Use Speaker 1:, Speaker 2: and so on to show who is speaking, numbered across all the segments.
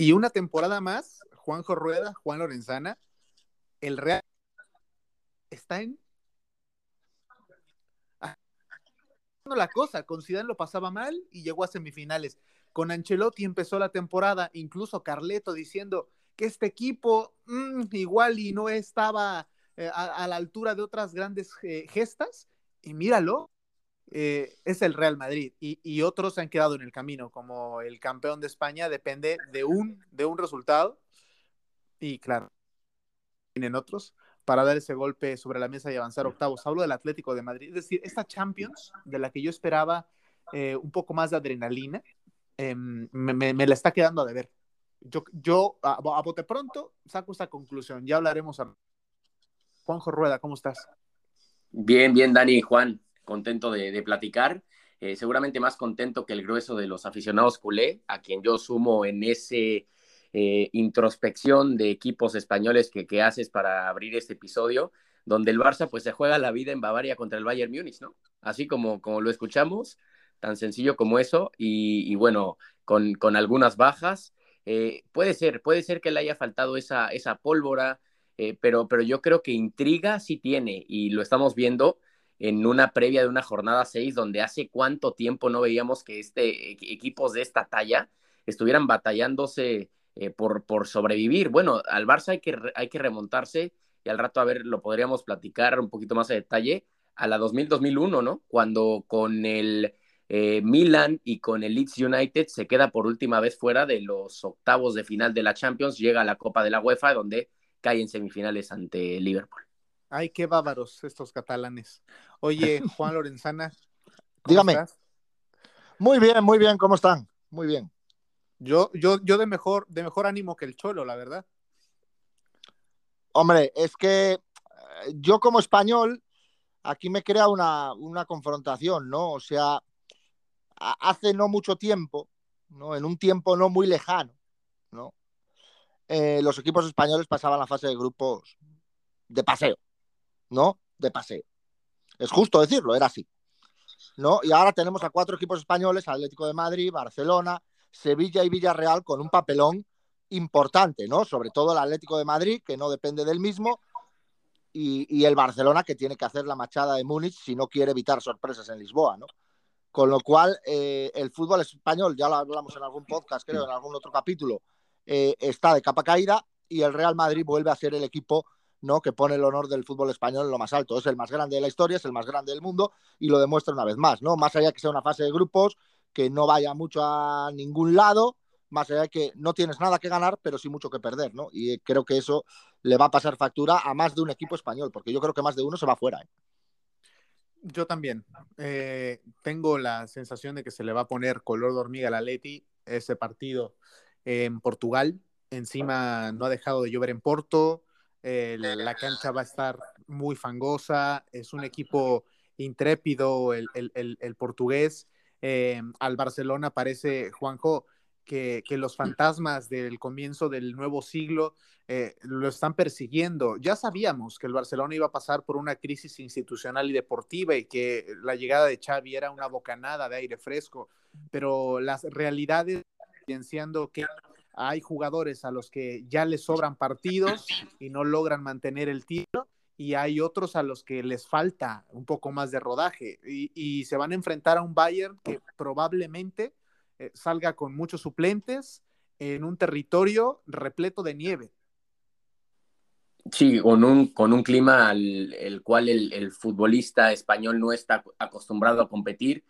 Speaker 1: Y una temporada más, Juanjo Rueda, Juan Lorenzana, el Real está en la cosa, con Zidane lo pasaba mal y llegó a semifinales. Con Ancelotti empezó la temporada, incluso Carleto diciendo que este equipo mm, igual y no estaba eh, a, la altura de otras grandes eh, gestas, y míralo, eh, es el Real Madrid y, otros se han quedado en el camino, como el campeón de España depende de un, de un resultado y claro, tienen otros para dar ese golpe sobre la mesa y avanzar octavos. Hablo del Atlético de Madrid, es decir, esta Champions de la que yo esperaba un poco más de adrenalina, em, me, la está quedando a deber. Yo, yo a, a bote pronto saco esta conclusión, ya hablaremos a Juanjo Rueda, ¿cómo estás?
Speaker 2: Bien, bien, Dani y Juan, contento de, platicar. Eh, seguramente más contento que el grueso de los aficionados culé, a quien yo sumo en ese eh, introspección de equipos españoles que, que, haces para abrir este episodio, donde el Barça pues se juega la vida en Bavaria contra el Bayern Múnich, ¿no? Así como, como lo escuchamos, tan sencillo como eso, y, bueno, con, con, algunas bajas. Eh, puede ser, puede ser que le haya faltado esa, esa pólvora, eh, pero, pero yo creo que intriga sí tiene y lo estamos viendo en una previa de una jornada 6 donde hace cuánto tiempo no veíamos que este, equipos de esta talla estuvieran batallándose eh, por, sobrevivir. Bueno, al Barça hay que, hay que remontarse y al rato a ver, lo podríamos platicar un poquito más a detalle, a la 2000-2001, ¿no? Cuando con el eh, Milan y con el Leeds United se queda por última vez fuera de los octavos de final de la Champions, llega a la Copa de la UEFA, donde cae en semifinales ante Liverpool.
Speaker 1: Ay, qué bárbaros estos catalanes. Oye, Juan Lorenzana.
Speaker 3: Dígame. Muy bien, muy bien, ¿cómo están? Muy bien.
Speaker 1: Yo, yo, yo de mejor, de mejor ánimo que el Cholo, la verdad.
Speaker 3: Hombre, es que eh, yo como español, aquí me crea una, una confrontación, ¿no? O sea, hace no mucho tiempo, ¿no? En un tiempo no muy lejano, ¿no? Eh, los equipos españoles pasaban la fase de grupos de paseo, ¿no? De paseo. Es justo decirlo, era así. ¿no? Y ahora tenemos a cuatro equipos españoles, Atlético de Madrid, Barcelona, Sevilla y Villarreal, con un papelón importante, ¿no? Sobre todo el Atlético de Madrid, que no depende del mismo, y, el Barcelona, que tiene que hacer la machada de Múnich si no quiere evitar sorpresas en Lisboa, ¿no? Con lo cual, eh, el fútbol español, ya lo hablamos en algún podcast, creo, en algún otro capítulo, eh, está de capa caída y el Real Madrid vuelve a ser el equipo ¿no? que pone el honor del fútbol español en lo más alto. Es el más grande de la historia, es el más grande del mundo y lo demuestra una vez más. ¿no? Más allá que sea una fase de grupos, que no vaya mucho a ningún lado, más allá que no tienes nada que ganar, pero sí mucho que perder. ¿no? Y creo que eso le va a pasar factura a más de un equipo español, porque yo creo que más de uno se va fuera. ¿eh?
Speaker 1: Yo también. Eh, tengo la sensación de que se le va a poner color de hormiga a la Leti ese partido en Portugal. Encima no ha dejado de llover en Porto. La cancha va a estar muy fangosa. Es un equipo intrépido el, portugués. Eh, al Barcelona parece, Juanjo, que, los fantasmas del comienzo del nuevo siglo eh, lo están persiguiendo. Ya sabíamos que el Barcelona iba a pasar por una crisis institucional y deportiva y que la llegada de Xavi era una bocanada de aire fresco, pero las realidades evidenciando que hay jugadores a los que ya les sobran partidos y no logran mantener el tiro y hay otros a los que les falta un poco más de rodaje y, se van a enfrentar a un Bayern que probablemente eh, salga con muchos suplentes en un territorio repleto de nieve.
Speaker 2: Sí, con un, con un clima al el cual el, el, futbolista español no está acostumbrado a competir.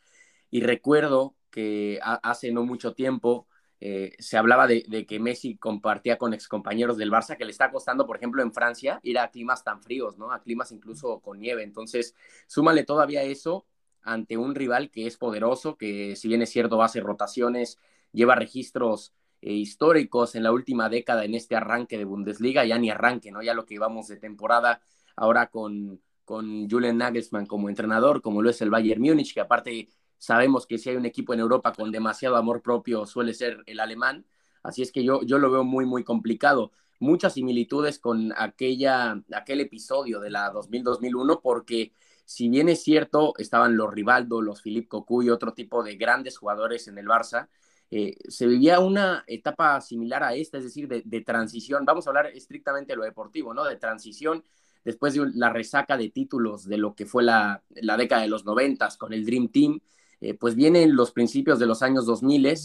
Speaker 2: Y recuerdo que hace no mucho tiempo eh, se hablaba de, que Messi compartía con excompañeros del Barça que le está costando, por ejemplo, en Francia, ir a climas tan fríos, ¿no? A climas incluso con nieve. Entonces, súmale todavía eso ante un rival que es poderoso, que si bien es cierto, hace rotaciones, lleva registros eh, históricos en la última década en este arranque de Bundesliga, ya ni arranque, ¿no? Ya lo que íbamos de temporada ahora con, con Julian Nagelsmann como entrenador, como lo es el Bayern Múnich, que aparte Sabemos que si hay un equipo en Europa con demasiado amor propio suele ser el alemán, así es que yo, yo lo veo muy, muy complicado. Muchas similitudes con aquella, aquel episodio de la 2000-2001, porque si bien es cierto, estaban los Rivaldo, los Filip Cocu y otro tipo de grandes jugadores en el Barça, eh, se vivía una etapa similar a esta, es decir, de, transición. Vamos a hablar estrictamente de lo deportivo, ¿no? De transición después de la resaca de títulos de lo que fue la, década de los noventas con el Dream Team, eh, pues vienen los principios de los años 2000,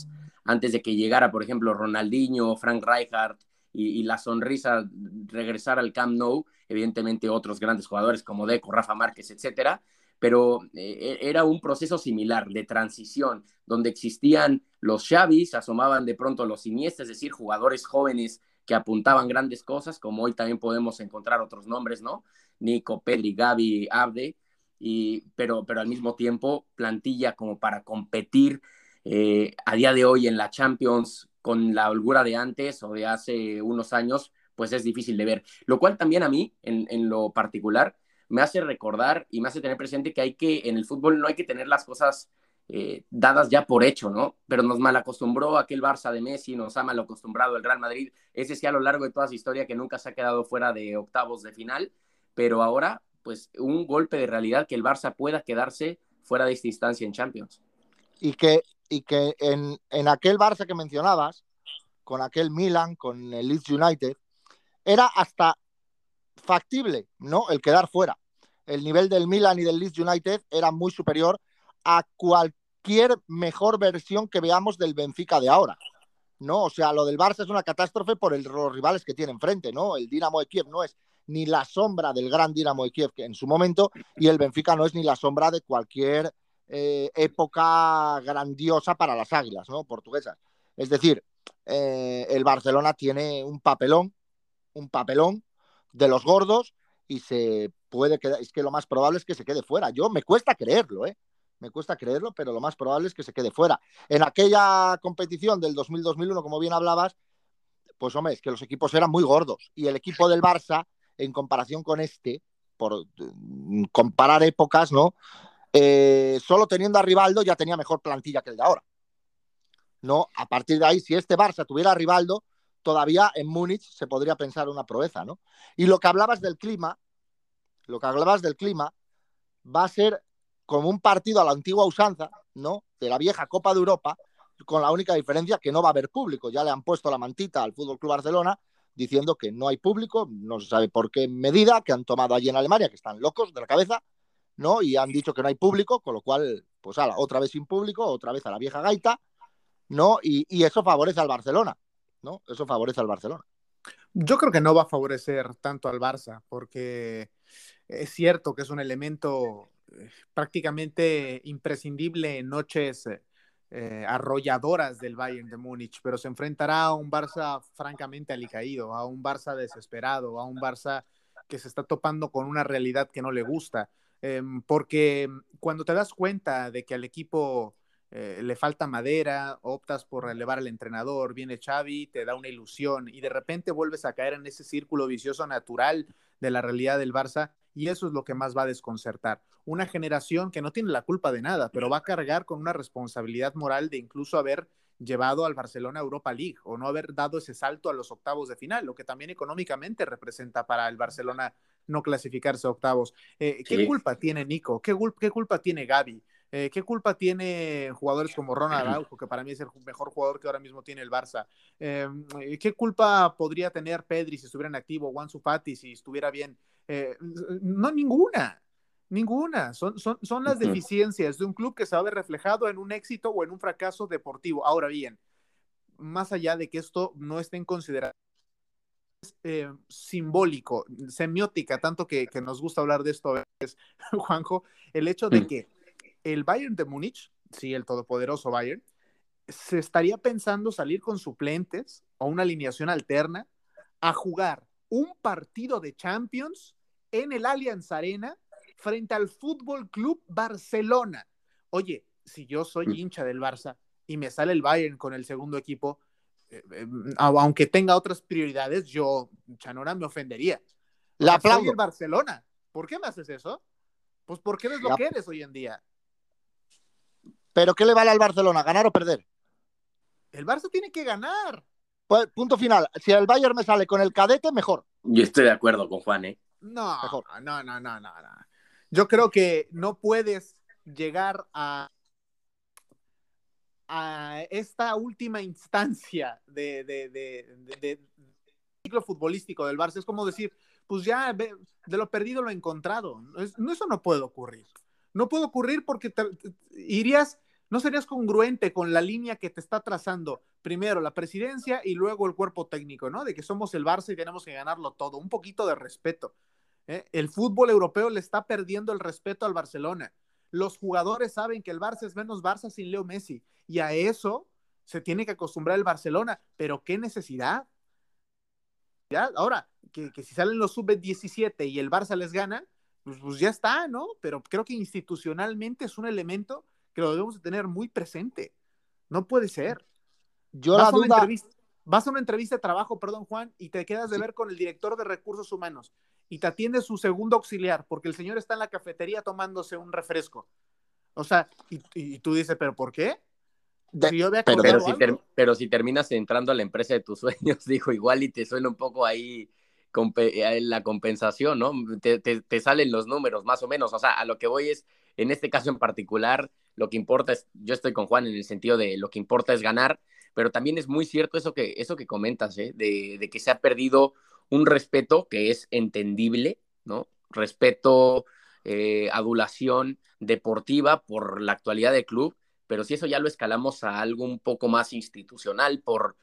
Speaker 2: antes de que llegara, por ejemplo, Ronaldinho, Frank Rijkaard y, la sonrisa regresar al Camp Nou, evidentemente otros grandes jugadores como Deco, Rafa Márquez, etcétera, pero eh, era un proceso similar de transición, donde existían los Xavis, asomaban de pronto los Iniesta, es decir, jugadores jóvenes que apuntaban grandes cosas, como hoy también podemos encontrar otros nombres, ¿no? Nico, Pedri, Gaby, Abde, pero, pero al mismo tiempo plantilla como para competir eh, a día de hoy en la Champions con la holgura de antes o de hace unos años, pues es difícil de ver. Lo cual también a mí, en, en lo particular, me hace recordar y me hace tener presente que hay que, en el fútbol no hay que tener las cosas eh, dadas ya por hecho, ¿no? Pero nos mal acostumbró aquel Barça de Messi, nos ha mal acostumbrado el Real Madrid, ese sí a lo largo de toda su historia que nunca se ha quedado fuera de octavos de final, pero ahora, pues un golpe de realidad que el Barça pueda quedarse fuera de esta instancia en Champions.
Speaker 3: Y que, y que en, en aquel Barça que mencionabas, con aquel Milan, con el Leeds United, era hasta factible, ¿no? El quedar fuera. El nivel del Milan y del Leeds United era muy superior a cualquier mejor versión que veamos del Benfica de ahora. ¿no? O sea, lo del Barça es una catástrofe por los rivales que tiene enfrente, ¿no? El Dinamo de Kiev no es ni la sombra del gran Dinamo de Kiev en su momento y el Benfica no es ni la sombra de cualquier eh, época grandiosa para las águilas, ¿no? Portuguesas. Es decir, eh, el Barcelona tiene un papelón, un papelón de los gordos y se puede quedar, es que lo más probable es que se quede fuera. Yo me cuesta creerlo, ¿eh? me cuesta creerlo, pero lo más probable es que se quede fuera. En aquella competición del 2000-2001, como bien hablabas, pues hombre, es que los equipos eran muy gordos y el equipo del Barça, en comparación con este, por mm, comparar épocas, ¿no? Eh, solo teniendo a Rivaldo ya tenía mejor plantilla que el de ahora. ¿no? A partir de ahí, si este Barça tuviera a Rivaldo, todavía en Múnich se podría pensar una proeza, ¿no? Y lo que hablabas del clima, lo que hablabas del clima, va a ser como un partido a la antigua usanza, ¿no? De la vieja Copa de Europa, con la única diferencia que no va a haber público. Ya le han puesto la mantita al Fútbol Club Barcelona diciendo que no hay público, no se sabe por qué medida que han tomado allí en Alemania, que están locos de la cabeza, ¿no? Y han dicho que no hay público, con lo cual, pues otra vez sin público, otra vez a la vieja gaita, ¿no? Y, y eso favorece al Barcelona, ¿no? Eso favorece al Barcelona.
Speaker 1: Yo creo que no va a favorecer tanto al Barça, porque es cierto que es un elemento prácticamente imprescindible en noches eh, arrolladoras del Bayern de Múnich, pero se enfrentará a un Barça francamente alicaído, a un Barça desesperado, a un Barça que se está topando con una realidad que no le gusta, em, porque cuando te das cuenta de que al equipo eh, le falta madera, optas por relevar al entrenador, viene Xavi, te da una ilusión y de repente vuelves a caer en ese círculo vicioso natural de la realidad del Barça y eso es lo que más va a desconcertar. Una generación que no tiene la culpa de nada, pero va a cargar con una responsabilidad moral de incluso haber llevado al Barcelona a Europa League o no haber dado ese salto a los octavos de final, lo que también económicamente representa para el Barcelona no clasificarse a octavos. Eh, ¿Qué culpa tiene Nico? ¿Qué, ¿Qué, culpa tiene Gaby? Eh, ¿Qué culpa tiene jugadores como Ronald Araujo, que para mí es el mejor jugador que ahora mismo tiene el Barça? Eh, ¿Qué culpa podría tener Pedri si estuviera en activo, Juan Fati si estuviera bien? Eh, no, ninguna, ninguna. Son, son, son las deficiencias de un club que se va a ver reflejado en un éxito o en un fracaso deportivo. Ahora bien, más allá de que esto no esté en consideración, eh, simbólico, semiótica, tanto que, nos gusta hablar de esto es Juanjo, el hecho de que el Bayern de Múnich, sí, el todopoderoso Bayern, se estaría pensando salir con suplentes o una alineación alterna a jugar un partido de Champions en el Allianz Arena frente al Fútbol Club Barcelona. Oye, si yo soy mm. hincha del Barça y me sale el Bayern con el segundo equipo, eh, eh, aunque tenga otras prioridades, yo, Chanora, me ofendería. La soy el Barcelona. ¿Por qué me haces eso? Pues porque eres lo que eres hoy en día.
Speaker 3: ¿Pero qué le vale al Barcelona? ¿Ganar o perder?
Speaker 1: El Barça tiene que ganar.
Speaker 3: Pues, punto final. Si el Bayern me sale con el cadete, mejor.
Speaker 2: Yo estoy de acuerdo con Juan, ¿eh?
Speaker 1: No, no, no, no, no, Yo creo que no puedes llegar a, a esta última instancia de, de, ciclo futbolístico del Barça. Es como decir, pues ya de lo perdido lo encontrado. eso no puede ocurrir. No puede ocurrir porque irías, no serías congruente con la línea que te está trazando primero la presidencia y luego el cuerpo técnico, ¿no? De que somos el Barça y tenemos que ganarlo todo. Un poquito de respeto. ¿eh? El fútbol europeo le está perdiendo el respeto al Barcelona. Los jugadores saben que el Barça es menos Barça sin Leo Messi y a eso se tiene que acostumbrar el Barcelona. Pero qué necesidad. Ya, ahora, que, si salen los sub-17 y el Barça les gana, pues, pues, ya está, ¿no? Pero creo que institucionalmente es un elemento que lo debemos de tener muy presente. No puede ser. Yo vas, la duda... a vas a una entrevista de trabajo, perdón, Juan, y te quedas de ver con el director de recursos humanos y te atiende su segundo auxiliar porque el señor está en la cafetería tomándose un refresco. O sea, y, tú dices, ¿pero por qué?
Speaker 2: pero, si terminas entrando a la empresa de tus sueños, dijo, igual y te suena un poco ahí la compensación, ¿no? Te, te, salen los números, más o menos. O sea, a lo que voy es, en este caso en particular, lo que importa es, yo estoy con Juan en el sentido de lo que importa es ganar, pero también es muy cierto eso que, eso que comentas, ¿eh? de, de que se ha perdido un respeto que es entendible, ¿no? Respeto, eh, adulación deportiva por la actualidad del club, pero si eso ya lo escalamos a algo un poco más institucional por,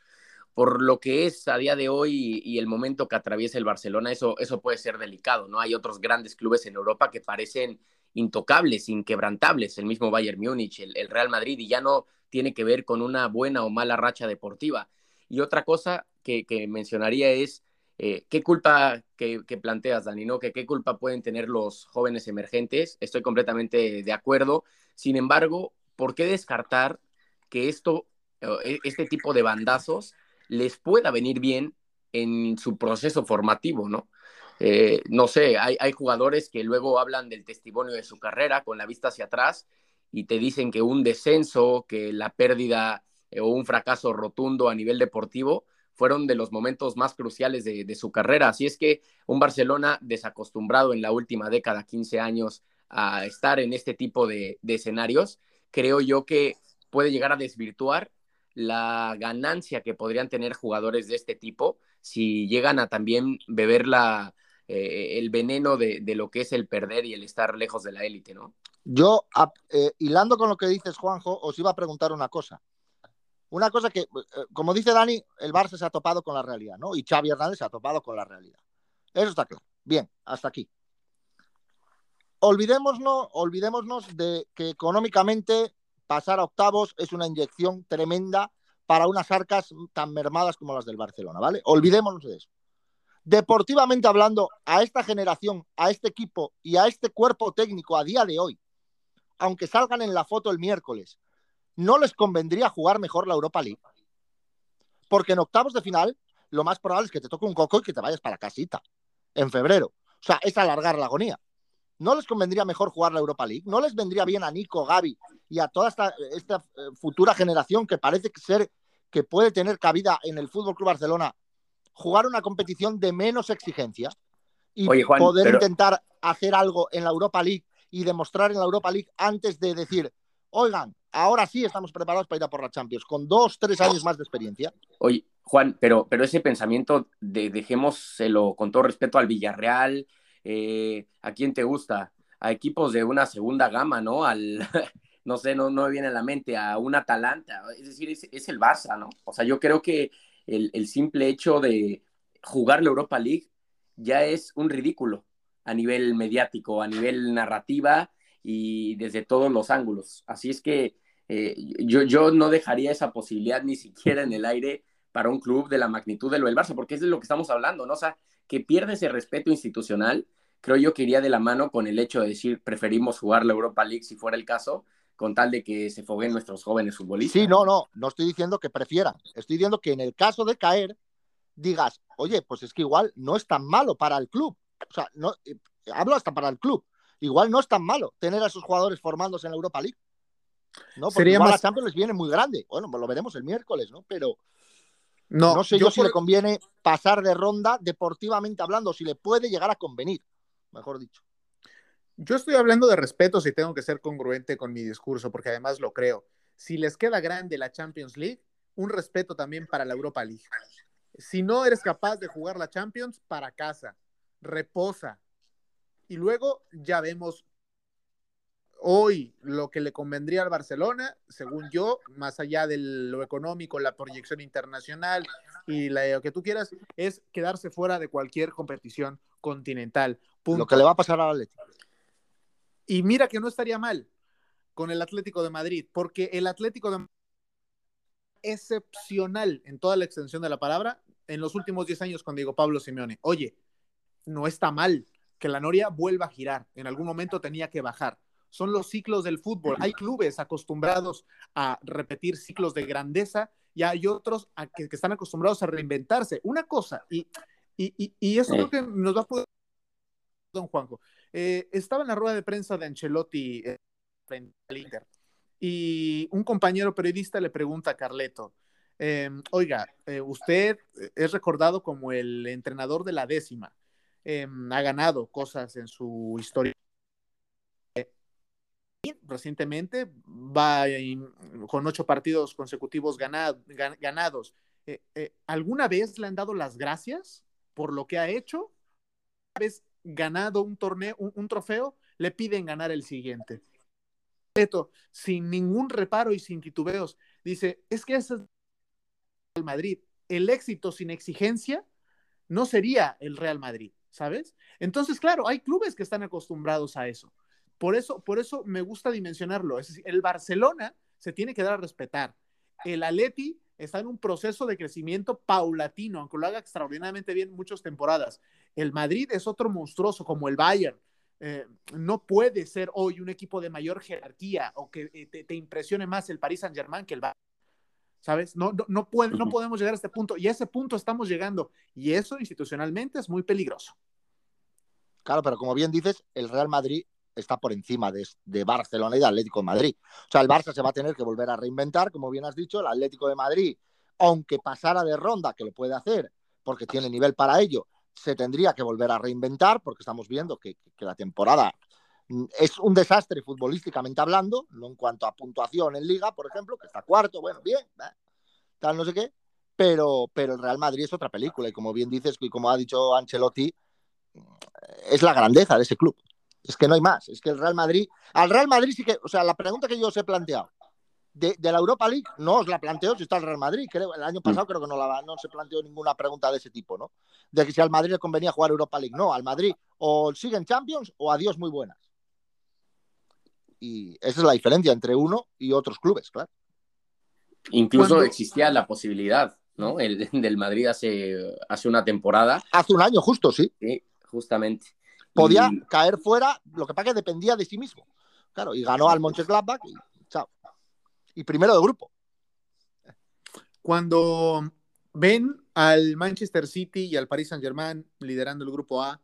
Speaker 2: por lo que es a día de hoy y, el momento que atraviesa el Barcelona, eso, eso puede ser delicado, ¿no? Hay otros grandes clubes en Europa que parecen intocables, inquebrantables, el mismo Bayern Múnich, el, Real Madrid, y ya no tiene que ver con una buena o mala racha deportiva. Y otra cosa que, que mencionaría es eh, ¿Qué culpa que, planteas, Dani? ¿no? ¿Qué culpa pueden tener los jóvenes emergentes? Estoy completamente de acuerdo. Sin embargo, ¿por qué descartar que esto, e, este tipo de bandazos les pueda venir bien en su proceso formativo, ¿no? Eh, no sé, hay, jugadores que luego hablan del testimonio de su carrera con la vista hacia atrás y te dicen que un descenso, que la pérdida eh, o un fracaso rotundo a nivel deportivo fueron de los momentos más cruciales de, su carrera. Así es que un Barcelona desacostumbrado en la última década, 15 años, a estar en este tipo de, escenarios, creo yo que puede llegar a desvirtuar la ganancia que podrían tener jugadores de este tipo si llegan a también beber la, eh, el veneno de, lo que es el perder y el estar lejos de la élite, ¿no?
Speaker 3: Yo, eh, hilando con lo que dices, Juanjo, os iba a preguntar una cosa. Una cosa que, eh, como dice Dani, el Barça se ha topado con la realidad, ¿no? Y Xavi Hernández se ha topado con la realidad. Eso está claro. Bien, hasta aquí. Olvidémonos, olvidémonos de que económicamente pasar a octavos es una inyección tremenda para unas arcas tan mermadas como las del Barcelona, ¿vale? Olvidémonos de eso. Deportivamente hablando, a esta generación, a este equipo y a este cuerpo técnico a día de hoy, aunque salgan en la foto el miércoles, ¿no les convendría jugar mejor la Europa League? Porque en octavos de final, lo más probable es que te toque un coco y que te vayas para casita en febrero. O sea, es alargar la agonía. ¿No les convendría mejor jugar la Europa League? ¿No les vendría bien a Nico, Gaby y a toda esta, esta eh, futura generación que parece ser que puede tener cabida en el Fútbol Club Barcelona jugar una competición de menos exigencia y poder intentar hacer algo en la Europa League y demostrar en la Europa League antes de decir, oigan, ahora sí estamos preparados para ir a por la Champions, con dos, tres años más de experiencia.
Speaker 2: Oye, Juan, pero, pero ese pensamiento de dejémoselo con todo respeto al Villarreal, eh, ¿a quién te gusta? A equipos de una segunda gama, ¿no? Al, no sé, no, me viene a la mente, a un Atalanta, es decir, es, el Barça, ¿no? O sea, yo creo que el, simple hecho de jugar la Europa League ya es un ridículo a nivel mediático, a nivel narrativa y desde todos los ángulos. Así es que eh, yo, yo no dejaría esa posibilidad ni siquiera en el aire para un club de la magnitud del Barça, porque es de lo que estamos hablando, ¿no? O sea, que pierde ese respeto institucional, creo yo que iría de la mano con el hecho de decir preferimos jugar la Europa League si fuera el caso, con tal de que se foguen nuestros jóvenes futbolistas.
Speaker 3: Sí, no, no, no estoy diciendo que prefieran, estoy diciendo que en el caso de caer, digas, oye, pues es que igual no es tan malo para el club. O sea, no, eh, hablo hasta para el club igual no es tan malo tener a esos jugadores formándose en la Europa League. ¿no? Porque Sería igual más... Champions les viene muy grande. Bueno, pues lo veremos el miércoles, ¿no? Pero no, sé yo, si le conviene pasar de ronda deportivamente hablando, si le puede llegar a convenir, mejor dicho.
Speaker 1: Yo estoy hablando de respeto si tengo que ser congruente con mi discurso, porque además lo creo. si les queda grande la Champions League, un respeto también para la Europa League. Si no eres capaz de jugar la Champions, para casa, reposa. Y luego ya vemos hoy lo que le convendría al Barcelona, según yo, más allá de lo económico, la proyección internacional y lo que tú quieras, es quedarse fuera de cualquier competición continental.
Speaker 3: Lo que le va a pasar al Atlético.
Speaker 1: Y mira que no estaría mal con el Atlético de Madrid, porque el Atlético de Madrid excepcional en toda la extensión de la palabra en los últimos 10 años con Diego Pablo Simeone. Oye, no está mal que la Noria vuelva a girar. En algún momento tenía que bajar son los ciclos del fútbol. Hay clubes acostumbrados a repetir ciclos de grandeza y hay otros que, están acostumbrados a reinventarse. Una cosa, y, y, eso es lo que nos va a poder... Don Juanjo, eh, estaba en la rueda de prensa de Ancelotti eh, frente al Inter y un compañero periodista le pregunta a Carleto, em, oiga, eh, usted es recordado como el entrenador de la décima, em, ha ganado cosas en su historia recientemente, va con ocho partidos consecutivos ganados. Eh, eh, ¿Alguna vez le han dado las gracias por lo que ha hecho? ¿Una vez ganado un torneo, un, trofeo, le piden ganar el siguiente? Esto, sin ningún reparo y sin titubeos, dice, es que ese es el Madrid. El éxito sin exigencia no sería el Real Madrid, ¿sabes? Entonces, claro, hay clubes que están acostumbrados a eso. Por eso, por eso me gusta dimensionarlo. Es decir, el Barcelona se tiene que dar a respetar. El Atleti está en un proceso de crecimiento paulatino, aunque lo haga extraordinariamente bien muchas temporadas. El Madrid es otro monstruoso como el Bayern. Eh, no puede ser hoy un equipo de mayor jerarquía o que eh, te, impresione más el Paris Saint Germain que el Bayern. ¿Sabes? No, no, no, no podemos llegar a este punto y a ese punto estamos llegando y eso institucionalmente es muy peligroso.
Speaker 3: Claro, pero como bien dices, el Real Madrid está por encima de, Barcelona y de Atlético de Madrid. O sea, el Barça se va a tener que volver a reinventar, como bien has dicho, el Atlético de Madrid, aunque pasara de ronda, que lo puede hacer, porque tiene nivel para ello, se tendría que volver a reinventar, porque estamos viendo que, la temporada mm, es un desastre futbolísticamente hablando, no en cuanto a puntuación en liga, por ejemplo, que está cuarto, bueno, bien, tal no sé qué, pero, pero el Real Madrid es otra película y como bien dices y como ha dicho Ancelotti, mm, es la grandeza de ese club. Es que no hay más. Es que el Real Madrid. Al Real Madrid sí que. O sea, la pregunta que yo os he planteado. De, la Europa League no os la planteo si está el Real Madrid. Creo, el año pasado mm. creo que no, la, no se planteó ninguna pregunta de ese tipo, ¿no? De que si al Madrid le convenía jugar Europa League. No, al Madrid o siguen Champions o adiós muy buenas. Y esa es la diferencia entre uno y otros clubes, claro.
Speaker 2: Incluso existía la posibilidad, ¿no? El del Madrid hace, hace una temporada.
Speaker 3: Hace un año, justo, sí.
Speaker 2: Sí, justamente
Speaker 3: podía caer fuera, lo que pasa es que dependía de sí mismo. Claro, y ganó al Mönchengladbach y chao. Y primero de grupo.
Speaker 1: Cuando ven al Manchester City y al Paris Saint-Germain liderando el grupo A,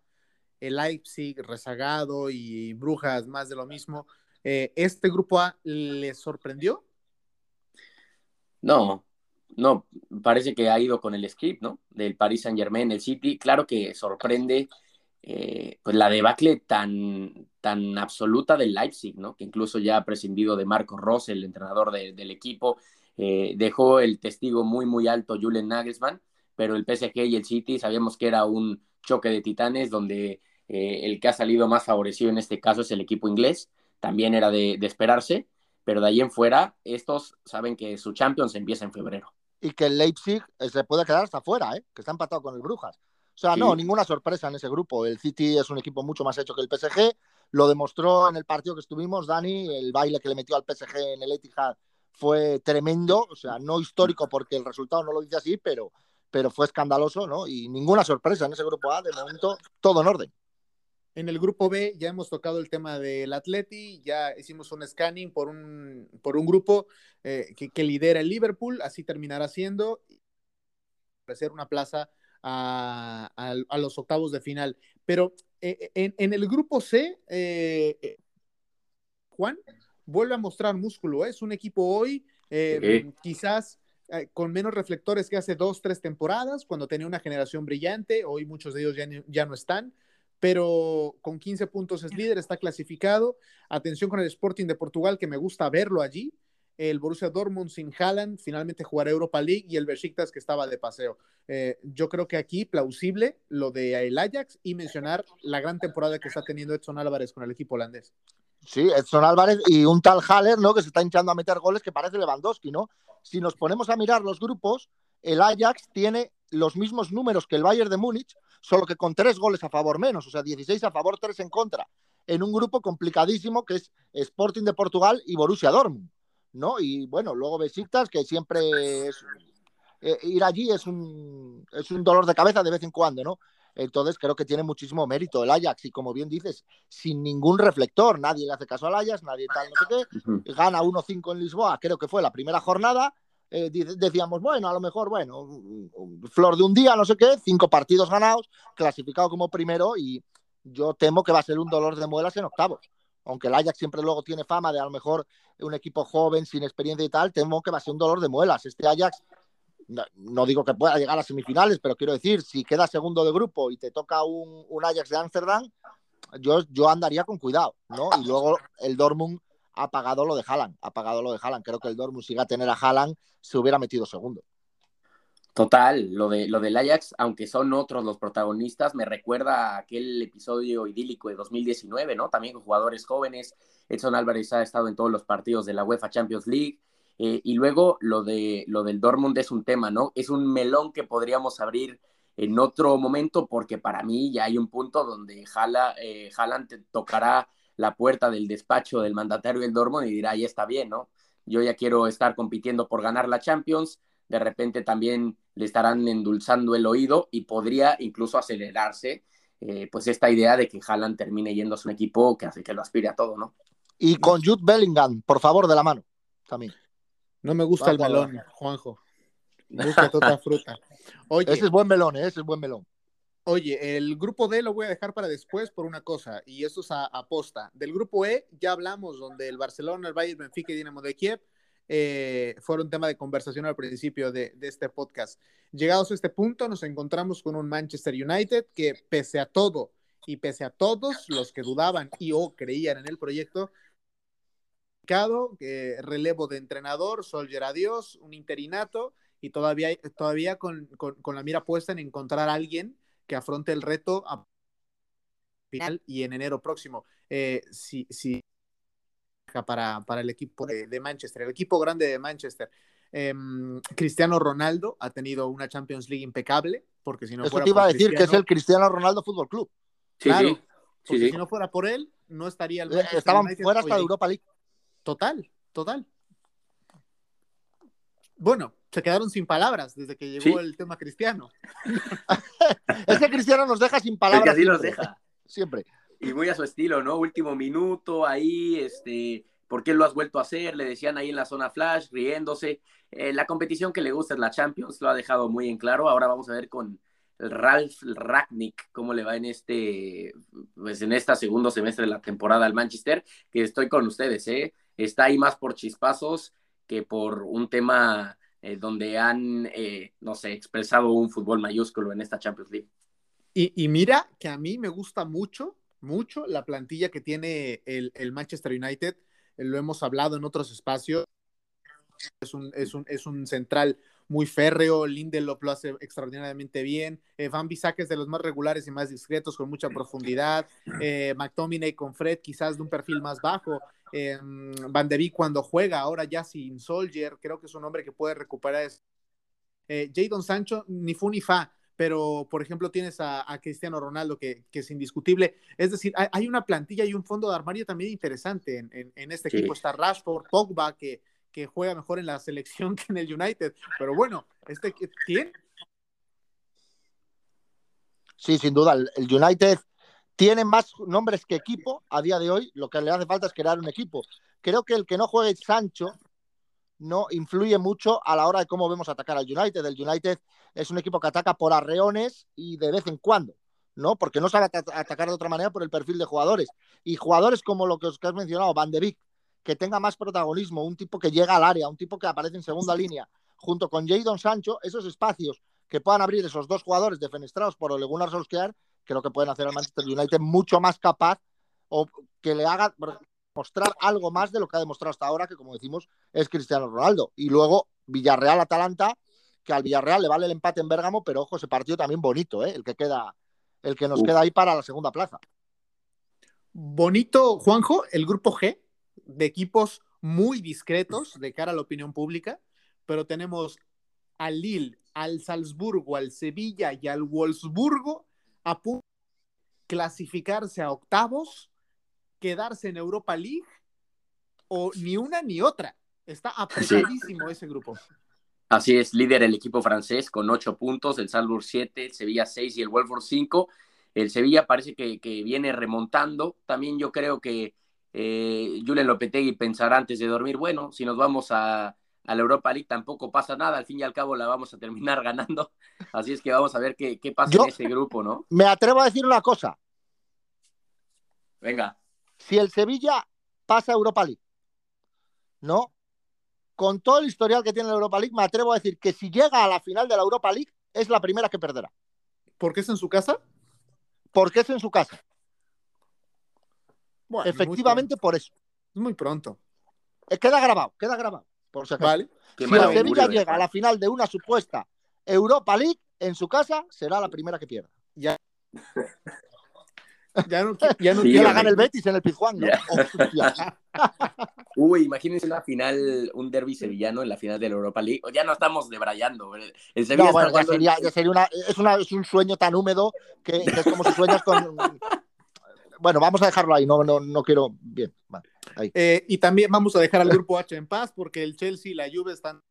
Speaker 1: el Leipzig rezagado y Brujas más de lo mismo, eh, ¿este grupo A les sorprendió?
Speaker 2: No, no, parece que ha ido con el script, ¿no? Del Paris Saint-Germain, el City. Claro que sorprende eh, pues la debacle tan, tan absoluta del Leipzig, ¿no? que incluso ya ha prescindido de Marco Rose, el entrenador del equipo, eh, dejó el testigo muy, muy alto Julian Nagelsmann, pero el PSG y el City sabíamos que era un choque de titanes donde eh, el que ha salido más favorecido en este caso es el equipo inglés, también era de, esperarse, pero de ahí en fuera estos saben que su Champions empieza en febrero.
Speaker 3: Y que el Leipzig se puede quedar hasta afuera, que está empatado con el Brujas. O sea, no, ninguna sorpresa en ese grupo. El City es un equipo mucho más hecho que el PSG. Lo demostró en el partido que estuvimos, Dani. El baile que le metió al PSG en el Etihad fue tremendo. O sea, no histórico porque el resultado no lo dice así, pero, pero fue escandaloso, ¿no? Y ninguna sorpresa en ese grupo A. De momento, todo en orden.
Speaker 1: En el grupo B ya hemos tocado el tema del Atleti, ya hicimos un scanning por un, por un grupo eh, que, que, lidera el Liverpool, así terminará siendo, ser una plaza a, los octavos de final. Pero eh, en, el grupo C, eh, eh, Juan vuelve a mostrar músculo. Es un equipo hoy, quizás con menos reflectores que hace dos, tres temporadas, cuando tenía una generación brillante. Hoy muchos de ellos ya, ya no están pero con 15 puntos es líder, está clasificado. Atención con el Sporting de Portugal, que me gusta verlo allí. El Borussia Dortmund sin Haaland finalmente jugará Europa League y el Besiktas que estaba de paseo. Eh, yo creo que aquí plausible lo de el Ajax y mencionar la gran temporada que está teniendo Edson Álvarez con el equipo holandés.
Speaker 3: Sí, Edson Álvarez y un tal Haller, ¿no? Que se está hinchando a meter goles que parece Lewandowski, ¿no? Si nos ponemos a mirar los grupos, el Ajax tiene los mismos números que el Bayern de Múnich, solo que con tres goles a favor menos, o sea, 16 a favor, tres en contra, en un grupo complicadísimo que es Sporting de Portugal y Borussia Dortmund. ¿No? Y bueno, luego Besiktas, que siempre es, eh, ir allí es un, es un dolor de cabeza de vez en cuando, ¿no? Entonces creo que tiene muchísimo mérito el Ajax y como bien dices, sin ningún reflector, nadie le hace caso al Ajax, nadie tal, no sé qué, gana 1-5 en Lisboa, creo que fue la primera jornada, eh, decíamos, bueno, a lo mejor, bueno, flor de un día, no sé qué, cinco partidos ganados, clasificado como primero y yo temo que va a ser un dolor de muelas en octavos aunque el Ajax siempre luego tiene fama de a lo mejor un equipo joven, sin experiencia y tal, temo que va a ser un dolor de muelas. Este Ajax, no, digo que pueda llegar a semifinales, pero quiero decir, si queda segundo de grupo y te toca un, Ajax de Ámsterdam, yo, yo andaría con cuidado, ¿no? Y luego el Dortmund ha pagado lo de Haaland, ha pagado lo de Haaland. Creo que el Dortmund, si iba a tener a Haaland, se hubiera metido segundo.
Speaker 2: Total, lo, de, lo del Ajax, aunque son otros los protagonistas, me recuerda a aquel episodio idílico de 2019, ¿no? También con jugadores jóvenes. Edson Álvarez ha estado en todos los partidos de la UEFA Champions League. Eh, y luego lo, de, lo del Dortmund es un tema, ¿no? Es un melón que podríamos abrir en otro momento porque para mí ya hay un punto donde eh, Haaland tocará la puerta del despacho del mandatario del Dortmund y dirá, ahí está bien, ¿no? Yo ya quiero estar compitiendo por ganar la Champions de repente también le estarán endulzando el oído y podría incluso acelerarse eh, pues esta idea de que Haaland termine yendo a un equipo que hace que lo aspire a todo, ¿no?
Speaker 3: Y con Jude Bellingham, por favor, de la mano, también.
Speaker 1: No me gusta el melón, Juanjo. Me gusta toda fruta.
Speaker 3: Oye, ese es buen melón, ¿eh? ese es buen melón.
Speaker 1: Oye, el grupo D lo voy a dejar para después por una cosa, y eso es a aposta. Del grupo E ya hablamos, donde el Barcelona, el Bayern, Benfica y Dinamo de Kiev eh, fueron tema de conversación al principio de, este podcast. Llegados a este punto, nos encontramos con un Manchester United que pese a todo y pese a todos los que dudaban y o creían en el proyecto, que relevo de entrenador, Soldier adiós, un interinato y todavía, todavía con, la mira puesta en encontrar a alguien que afronte el reto a final y en enero próximo. Eh, si, si para, para el equipo de, Manchester, el equipo grande de Manchester. Em, Cristiano Ronaldo ha tenido una Champions League impecable, porque si no
Speaker 3: Eso te iba a decir que es el Cristiano Ronaldo Fútbol Club.
Speaker 1: claro, porque si no fuera por él, no estaría el
Speaker 3: eh, Estaban fuera hasta de Europa League.
Speaker 1: Total, total. Bueno, se quedaron sin palabras desde que llegó el tema Cristiano.
Speaker 3: es que Cristiano nos deja sin palabras.
Speaker 2: así nos deja.
Speaker 3: Siempre
Speaker 2: y muy a su estilo, ¿no? Último minuto, ahí, este, ¿por qué lo has vuelto a hacer? Le decían ahí en la zona flash, riéndose. Eh, la competición que le gusta es la Champions, lo ha dejado muy en claro. Ahora vamos a ver con Ralph Ragnick cómo le va en este, pues en esta segundo semestre de la temporada al Manchester, que estoy con ustedes, ¿eh? Está ahí más por chispazos que por un tema eh, donde han, eh, no sé, expresado un fútbol mayúsculo en esta Champions League.
Speaker 1: Y, mira que a mí me gusta mucho mucho la plantilla que tiene el, Manchester United. Eh, lo hemos hablado en otros espacios. Es un, es un, es un central muy férreo, Lindelof lo hace extraordinariamente bien, eh, Van Bissaka es de los más regulares y más discretos, con mucha profundidad, eh, McTominay con Fred quizás de un perfil más bajo, eh, Van der Beek cuando juega, ahora ya sin Soldier, creo que es un hombre que puede recuperar. Jadon Sancho, ni fu ni fa, pero por ejemplo tienes a, Cristiano Ronaldo que, es indiscutible. Es decir, hay, una plantilla y un fondo de armario también interesante en, este equipo. Está Rashford, Pogba, que, que juega mejor en la selección que en el United. Pero bueno, este tiene.
Speaker 3: Sí, sin duda. El United tiene más nombres que equipo a día de hoy. Lo que le hace falta es crear un equipo. Creo que el que no juegue Sancho no influye mucho a la hora de cómo vemos atacar al United. El United es un equipo que ataca por arreones y de vez en cuando, ¿no? Porque no sabe atacar de otra manera por el perfil de jugadores. Y jugadores como lo que os has mencionado, Van de Beek, que tenga más protagonismo, un tipo que llega al área, un tipo que aparece en segunda línea, junto con Jadon Sancho, esos espacios que puedan abrir esos dos jugadores defenestrados por Ole Gunnar Solskjaer, creo que pueden hacer al Manchester United mucho más capaz o que le haga mostrar algo más de lo que ha demostrado hasta ahora, que como decimos es Cristiano Ronaldo. Y luego Villarreal-Atalanta, que al Villarreal le vale el empate en Bérgamo, pero ojo, ese partido también bonito, ¿eh? el que queda, el que nos queda ahí para la segunda plaza.
Speaker 1: Bonito, Juanjo, el grupo G de equipos muy discretos de cara a la opinión pública, pero tenemos al Lille, al Salzburgo, al Sevilla y al Wolfsburgo a punto de clasificarse a octavos, quedarse en Europa League o ni una ni otra. Está apretadísimo ese grupo.
Speaker 2: Así es, líder el equipo francés con ocho puntos, el Salzburg siete, el Sevilla seis y el Wolfsburg cinco. El Sevilla parece que, viene remontando. También yo creo que eh, Julen Lopetegui pensará antes de dormir, bueno, si nos vamos a, la Europa League tampoco pasa nada, al fin y al cabo la vamos a terminar ganando. Así es que vamos a ver qué, pasa en ese grupo, ¿no?
Speaker 3: Me atrevo a decir una cosa.
Speaker 2: Venga.
Speaker 3: Si el Sevilla pasa a Europa League, ¿no? Con todo el historial que tiene la Europa League, me atrevo a decir que si llega a la final de la Europa League, es la primera que perderá.
Speaker 1: ¿Por qué es en su casa?
Speaker 3: porque es en su casa. Efectivamente por eso.
Speaker 1: Es muy pronto.
Speaker 3: Eh, queda grabado, queda grabado. Por si
Speaker 1: Vale.
Speaker 3: Si el Sevilla llega a la final de una supuesta Europa League en su casa, será la primera que pierda.
Speaker 1: Ya. Ya no, ya no
Speaker 3: la gana el Betis en el Pizjuán, ¿no?
Speaker 2: Uy, imagínense una final, un derby sevillano en la final de la Europa League. Ya no estamos debrayando.
Speaker 3: El Sevilla no, ya sería, una, es, una, es, un sueño tan húmedo que, es como si sueñas con. Bueno, vamos a dejarlo ahí, no, no, no quiero. Bien, ahí.
Speaker 1: Eh, y también vamos a dejar al grupo H en paz porque el Chelsea y la Juve están.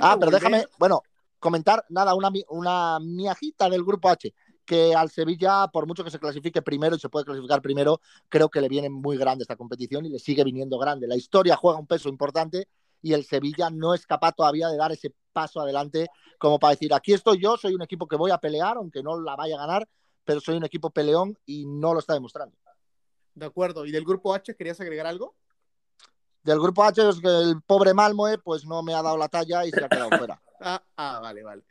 Speaker 3: ah, pero déjame, bueno, comentar, nada, una, una miajita del grupo H que al Sevilla, por mucho que se clasifique primero y se puede clasificar primero, creo que le viene muy grande esta competición y le sigue viniendo grande. La historia juega un peso importante y el Sevilla no es capaz todavía de dar ese paso adelante como para decir, aquí estoy yo, soy un equipo que voy a pelear, aunque no la vaya a ganar, pero soy un equipo peleón y no lo está demostrando.
Speaker 1: De acuerdo. ¿Y del grupo H querías agregar algo?
Speaker 3: Del grupo H es que el pobre Malmoe pues no me ha dado la talla y se ha quedado fuera.
Speaker 1: Ah, ah, vale, vale.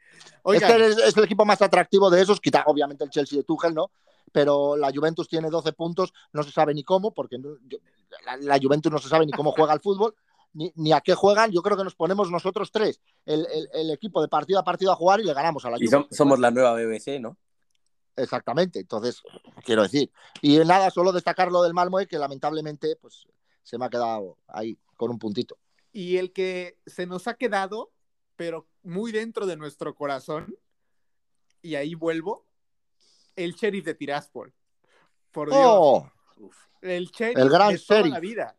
Speaker 3: Este es, el equipo más atractivo de esos, quita obviamente el Chelsea de Tuchel, ¿no? Pero la Juventus tiene 12 puntos, no se sabe ni cómo, porque la, Juventus no se sabe ni cómo juega el fútbol, ni, a qué juegan. Yo creo que nos ponemos nosotros tres, el, equipo de partido a partido a jugar y le ganamos a la Juventus.
Speaker 2: Y somos la nueva BBC, ¿no?
Speaker 3: Exactamente, entonces, quiero decir. Y nada, solo destacar lo del Malmo, que lamentablemente pues, se me ha quedado ahí con un puntito.
Speaker 1: Y el que se nos ha quedado pero muy dentro de nuestro corazón, y ahí vuelvo, el sheriff de Tiraspol. Por Dios.
Speaker 3: Oh.
Speaker 1: el sheriff
Speaker 3: el gran
Speaker 1: de toda la vida.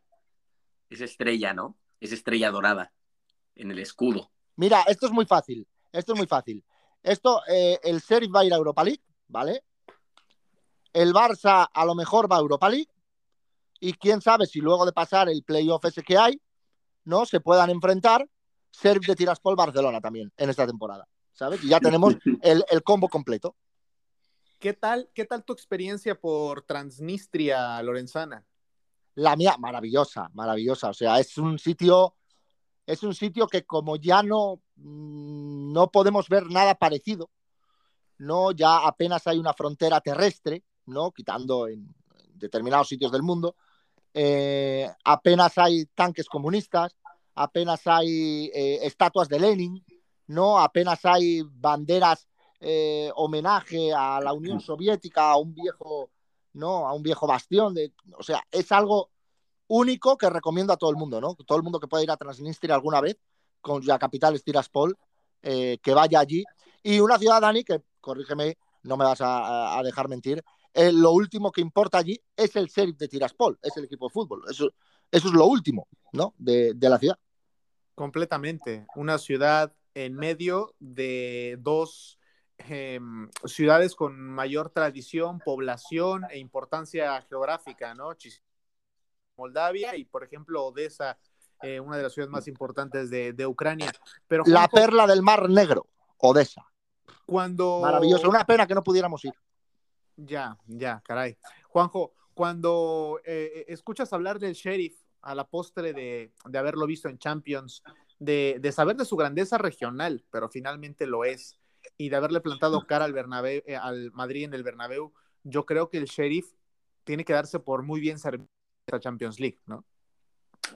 Speaker 2: Es estrella, ¿no? Es estrella dorada en el escudo.
Speaker 3: Mira, esto es muy fácil. Esto es muy fácil. Esto, eh, el sheriff va a ir a Europa League, ¿vale? El Barça a lo mejor va a Europa League. Y quién sabe si luego de pasar el playoff ese que hay, ¿no? Se puedan enfrentar Serv de Tiraspol Barcelona también en esta temporada, ¿sabes? Y ya tenemos el, combo completo.
Speaker 1: ¿Qué tal, ¿Qué tal tu experiencia por Transnistria, Lorenzana?
Speaker 3: La mía, maravillosa, maravillosa. O sea, es un sitio, es un sitio que como ya no, mm, no podemos ver nada parecido, ¿no? Ya apenas hay una frontera terrestre, ¿no? Quitando en, determinados sitios del mundo. Eh, apenas hay tanques comunistas, apenas hay eh, estatuas de Lenin, ¿no? Apenas hay banderas eh, homenaje a la Unión Soviética, a un viejo, ¿no? A un viejo bastión. De, o sea, es algo único que recomiendo a todo el mundo, ¿no? Todo el mundo que pueda ir a Transnistria alguna vez, con la capital es Tiraspol, eh, que vaya allí. Y una ciudad, Dani, que, corrígeme, no me vas a, dejar mentir, lo último que importa allí es el sheriff de Tiraspol, es el equipo de fútbol. Eso, eso es lo último, ¿no? De, la ciudad.
Speaker 1: Completamente. Una ciudad en medio de dos em, ciudades con mayor tradición, población e importancia geográfica, ¿no? Moldavia y, por ejemplo, Odessa, eh, una de las ciudades más importantes de, Ucrania. Pero,
Speaker 3: la perla del Mar Negro, Odessa.
Speaker 1: Cuando...
Speaker 3: Maravilloso, una pena que no pudiéramos ir.
Speaker 1: Ya, ya, caray. Juanjo, cuando eh, escuchas hablar del sheriff a la postre de, haberlo visto en Champions, de, saber de su grandeza regional, pero finalmente lo es, y de haberle plantado cara al, eh, al Madrid en el Bernabéu, yo creo que el sheriff tiene que darse por muy bien servido esta Champions League, ¿no?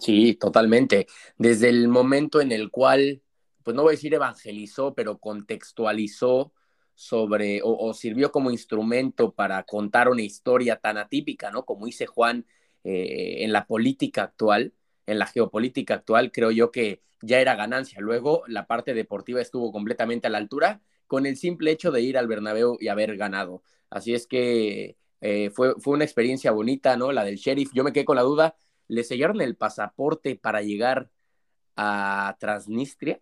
Speaker 2: Sí, totalmente. Desde el momento en el cual, pues no voy a decir evangelizó, pero contextualizó sobre o, sirvió como instrumento para contar una historia tan atípica, ¿no? Como dice Juan, eh, en la política actual, en la geopolítica actual, creo yo que ya era ganancia. Luego la parte deportiva estuvo completamente a la altura con el simple hecho de ir al Bernabéu y haber ganado. Así es que eh, fue, fue una experiencia bonita, ¿no? La del sheriff. Yo me quedé con la duda, ¿le sellaron el pasaporte para llegar a Transnistria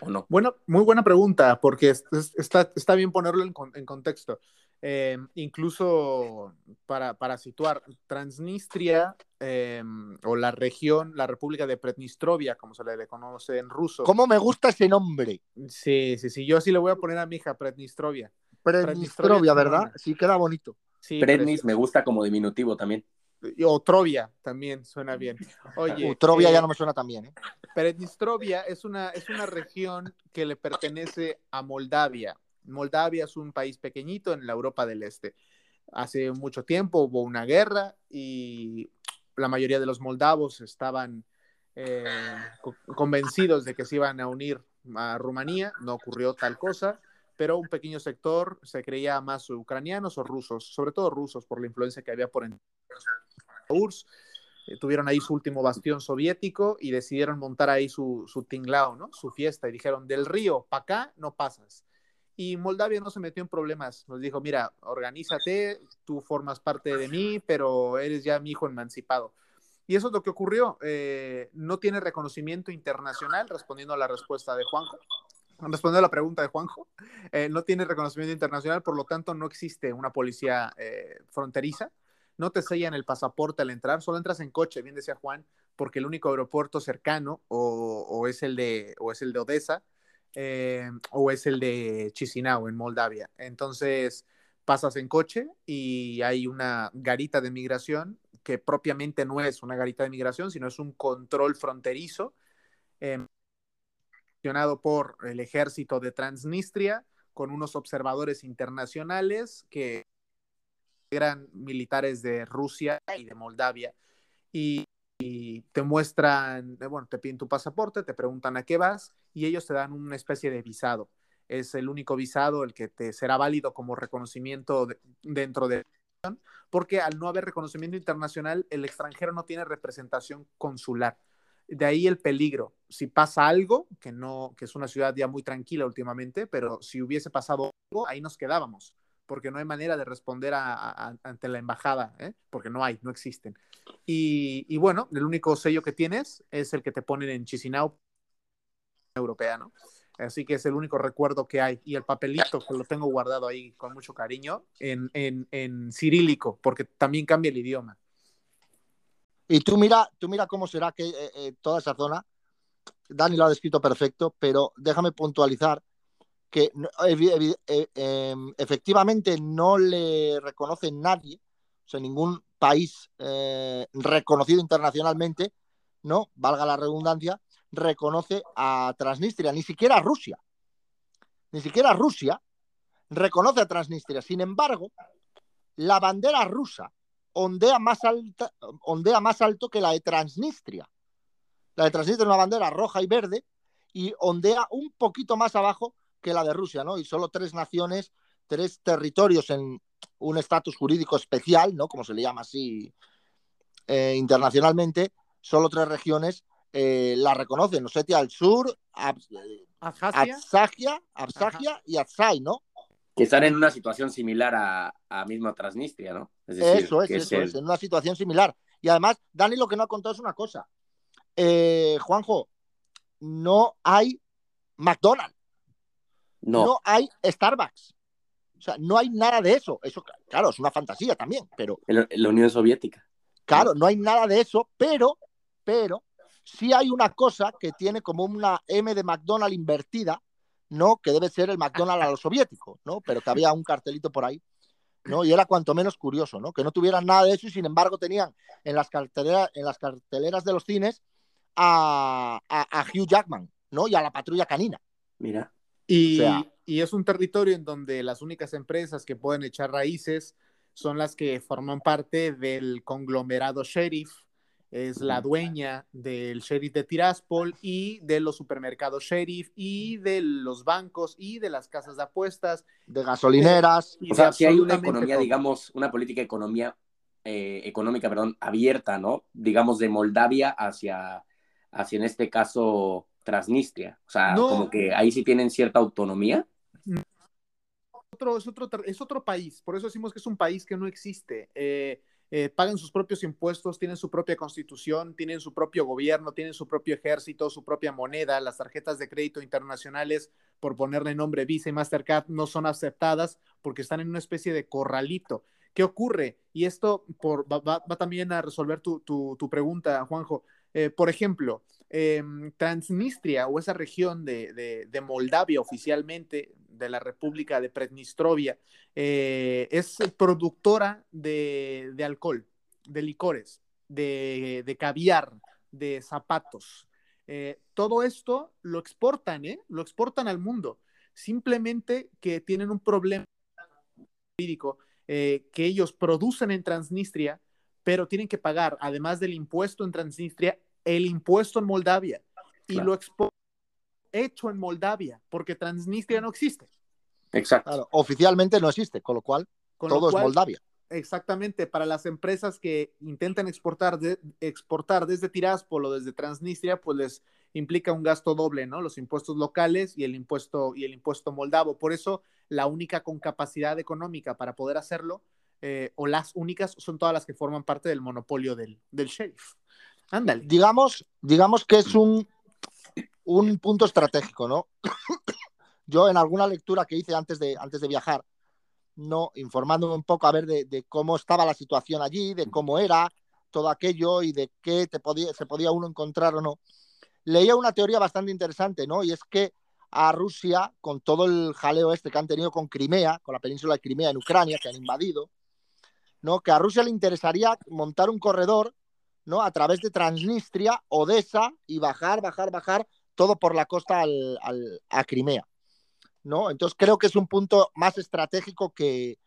Speaker 2: o no?
Speaker 1: Bueno, muy buena pregunta, porque está, está bien ponerlo en, en contexto. Eh, incluso para, para, situar, Transnistria eh, o la región, la República de Prednistrovia, como se le conoce en ruso.
Speaker 3: ¿Cómo me gusta ese nombre?
Speaker 1: Sí, sí, sí, yo sí le voy a poner a mi hija Prednistrovia.
Speaker 3: Prednistrovia, ¿verdad? Sí, queda bonito.
Speaker 2: Sí, Prednis me gusta como diminutivo también.
Speaker 1: O Trovia también suena bien. Oye,
Speaker 3: Trovia ya eh, no me suena tan bien. ¿eh?
Speaker 1: Es una, es una región que le pertenece a Moldavia. Moldavia es un país pequeñito en la Europa del Este. Hace mucho tiempo hubo una guerra y la mayoría de los moldavos estaban eh, convencidos de que se iban a unir a Rumanía. No ocurrió tal cosa, pero un pequeño sector se creía más ucranianos o rusos, sobre todo rusos por la influencia que había por en URSS. Eh, tuvieron ahí su último bastión soviético y decidieron montar ahí su, su tinglao, ¿no? Su fiesta y dijeron, del río para acá no pasas. Y Moldavia no se metió en problemas. Nos dijo, mira, organízate, tú formas parte de mí, pero eres ya mi hijo emancipado. Y eso es lo que ocurrió. Eh, no tiene reconocimiento internacional, respondiendo a la respuesta de Juanjo. Respondiendo a la pregunta de Juanjo, eh, no tiene reconocimiento internacional, por lo tanto no existe una policía fronteriza. No te sellan el pasaporte al entrar, solo entras en coche, bien decía Juan, porque el único aeropuerto cercano o, es, el de, o es el de Odessa eh, o es el de Chisinau en Moldavia. Entonces pasas en coche y hay una garita de migración que propiamente no es una garita de migración, sino es un control fronterizo eh, por el ejército de Transnistria con unos observadores internacionales que eran militares de Rusia y de Moldavia. Y te muestran, eh, bueno, te piden tu pasaporte, te preguntan a qué vas y ellos te dan una especie de visado. Es el único visado el que te será válido como reconocimiento dentro de porque al no haber reconocimiento internacional, el extranjero no tiene representación consular. De ahí el peligro. Si pasa algo, que no, que es una ciudad ya muy tranquila últimamente, pero si hubiese pasado algo, ahí nos quedábamos porque no hay manera de responder ante la embajada, ¿eh? porque no hay, no existen. Y, bueno, el único sello que tienes es el que te ponen en Chisinau europea, ¿no? Así que es el único recuerdo que hay. Y el papelito que lo tengo guardado ahí con mucho cariño en, en, cirílico, porque también cambia el idioma.
Speaker 3: Y tú mira, tú mira cómo será que eh, eh, toda esa zona, Dani lo ha descrito perfecto, pero déjame puntualizar que eh, em, efectivamente no le reconoce nadie, o sea, ningún país eh, reconocido internacionalmente, ¿no? Valga la redundancia, reconoce a Transnistria, ni siquiera Rusia. Ni siquiera Rusia reconoce a Transnistria. Sin embargo, la bandera rusa ondea más, alta, ondea más alto que la de Transnistria. La de Transnistria es una bandera roja y verde y ondea un poquito más abajo que la de Rusia, ¿no? Y solo tres naciones, tres territorios en un estatus jurídico especial, ¿no? Como se le llama así eh, internacionalmente, solo tres regiones eh, la reconocen, Osetia al sur, Absagia, Absagia y Azai, ¿no?
Speaker 2: Que están en una situación similar a, a misma Transnistria, ¿no?
Speaker 3: eso es, eso es, en una situación similar. Y además, Dani lo que no ha contado es una cosa. Eh, Juanjo, no hay McDonald's. No. hay Starbucks. O sea, no hay nada de eso. Eso, claro, es una fantasía también, pero.
Speaker 2: En la Unión Soviética.
Speaker 3: Claro, no hay nada de eso, pero, pero, sí hay una cosa que tiene como una M de McDonald's invertida, ¿no? Que debe ser el McDonald's a lo soviético, ¿no? Pero que había un cartelito por ahí, ¿no? Y era cuanto menos curioso, ¿no? Que no tuvieran nada de eso y sin embargo tenían en las carteleras, en las carteleras de los cines a, a Hugh Jackman, ¿no? Y a la patrulla canina.
Speaker 2: Mira.
Speaker 1: Y, es un territorio en donde las únicas empresas que pueden echar raíces son las que forman parte del conglomerado Sheriff, es la dueña del sheriff de Tiraspol y de los supermercados sheriff y de los bancos y de las casas de apuestas.
Speaker 3: De gasolineras.
Speaker 2: o sea, si hay una economía, digamos, una política economía, eh, económica, perdón, abierta, ¿no? Digamos, de Moldavia hacia, hacia en este caso, Transnistria. O sea, como que ahí sí tienen cierta autonomía.
Speaker 1: Otro, es, otro, es otro país, por eso decimos que es un país que no existe. Eh, eh, pagan sus propios impuestos, tienen su propia constitución, tienen su propio gobierno, tienen su propio ejército, su propia moneda, las tarjetas de crédito internacionales, por ponerle nombre Visa y Mastercard, no son aceptadas porque están en una especie de corralito. ¿Qué ocurre? Y esto por, va, también a resolver tu, pregunta, Juanjo. Eh, por ejemplo, em, Transnistria o esa región de, de, Moldavia oficialmente, de la República de Prednistrovia, eh, es productora de, alcohol, de licores, de, caviar, de zapatos. Eh, todo esto lo exportan, ¿eh? Lo exportan al mundo. Simplemente que tienen un problema jurídico que ellos producen en Transnistria, pero tienen que pagar, además del impuesto en Transnistria, el impuesto en Moldavia. Y lo exportan hecho en Moldavia, porque Transnistria no existe.
Speaker 2: Exacto.
Speaker 3: oficialmente no existe, con lo cual todo es Moldavia.
Speaker 1: Exactamente, para las empresas que intentan exportar, exportar desde Tiraspol o desde Transnistria, pues les implica un gasto doble, ¿no? Los impuestos locales y el impuesto, y el impuesto moldavo. Por eso, la única con capacidad económica para poder hacerlo, eh, o las únicas, son todas las que forman parte del monopolio del, del sheriff. Ándale.
Speaker 3: Digamos, digamos que es un, un punto estratégico, ¿no? Yo en alguna lectura que hice antes de, antes de viajar, no informándome un poco a ver de, cómo estaba la situación allí, de cómo era todo aquello y de qué te podía, se podía uno encontrar o no, leía una teoría bastante interesante, ¿no? Y es que a Rusia, con todo el jaleo este que han tenido con Crimea, con la península de Crimea en Ucrania, que han invadido, ¿no? Que a Rusia le interesaría montar un corredor, ¿no? A través de Transnistria, Odessa y bajar, bajar, bajar todo por la costa a Crimea. ¿no? Entonces creo que es un punto más estratégico que,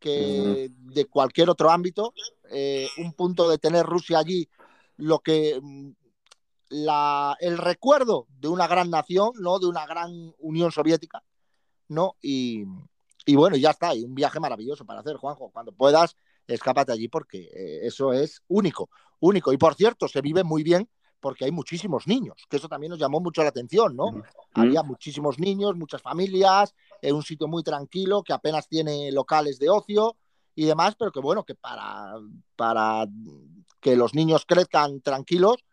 Speaker 3: de cualquier otro ámbito. Eh, un punto de tener Rusia allí, lo que mm, la, el recuerdo de una gran nación, ¿no? De una gran Unión Soviética, ¿no? Y, bueno, ya está, hay un viaje maravilloso para hacer, Juanjo. Cuando puedas, escápate allí porque eh, eso es único, único. Y por cierto, se vive muy bien porque hay muchísimos niños, que eso también nos llamó mucho la atención, ¿no? Había muchísimos niños, muchas familias, en un sitio muy tranquilo, que apenas tiene locales de ocio y demás, pero que bueno, que para, para que los niños crezcan tranquilos,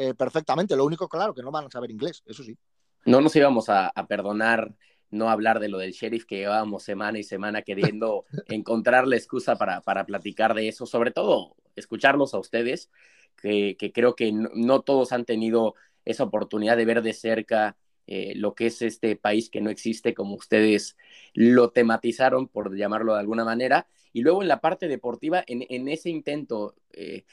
Speaker 3: eh, perfectamente. Lo único, claro, que no van a saber inglés, eso sí.
Speaker 2: No nos íbamos a, perdonar no hablar de lo del sheriff que llevábamos semana y semana queriendo encontrar la excusa para, para platicar de eso, sobre todo escucharlos a ustedes que, creo que no, todos han tenido esa oportunidad de ver de cerca eh, lo que es este país que no existe, como ustedes lo tematizaron, por llamarlo de alguna manera. Y luego en la parte deportiva, en, ese intento, eh,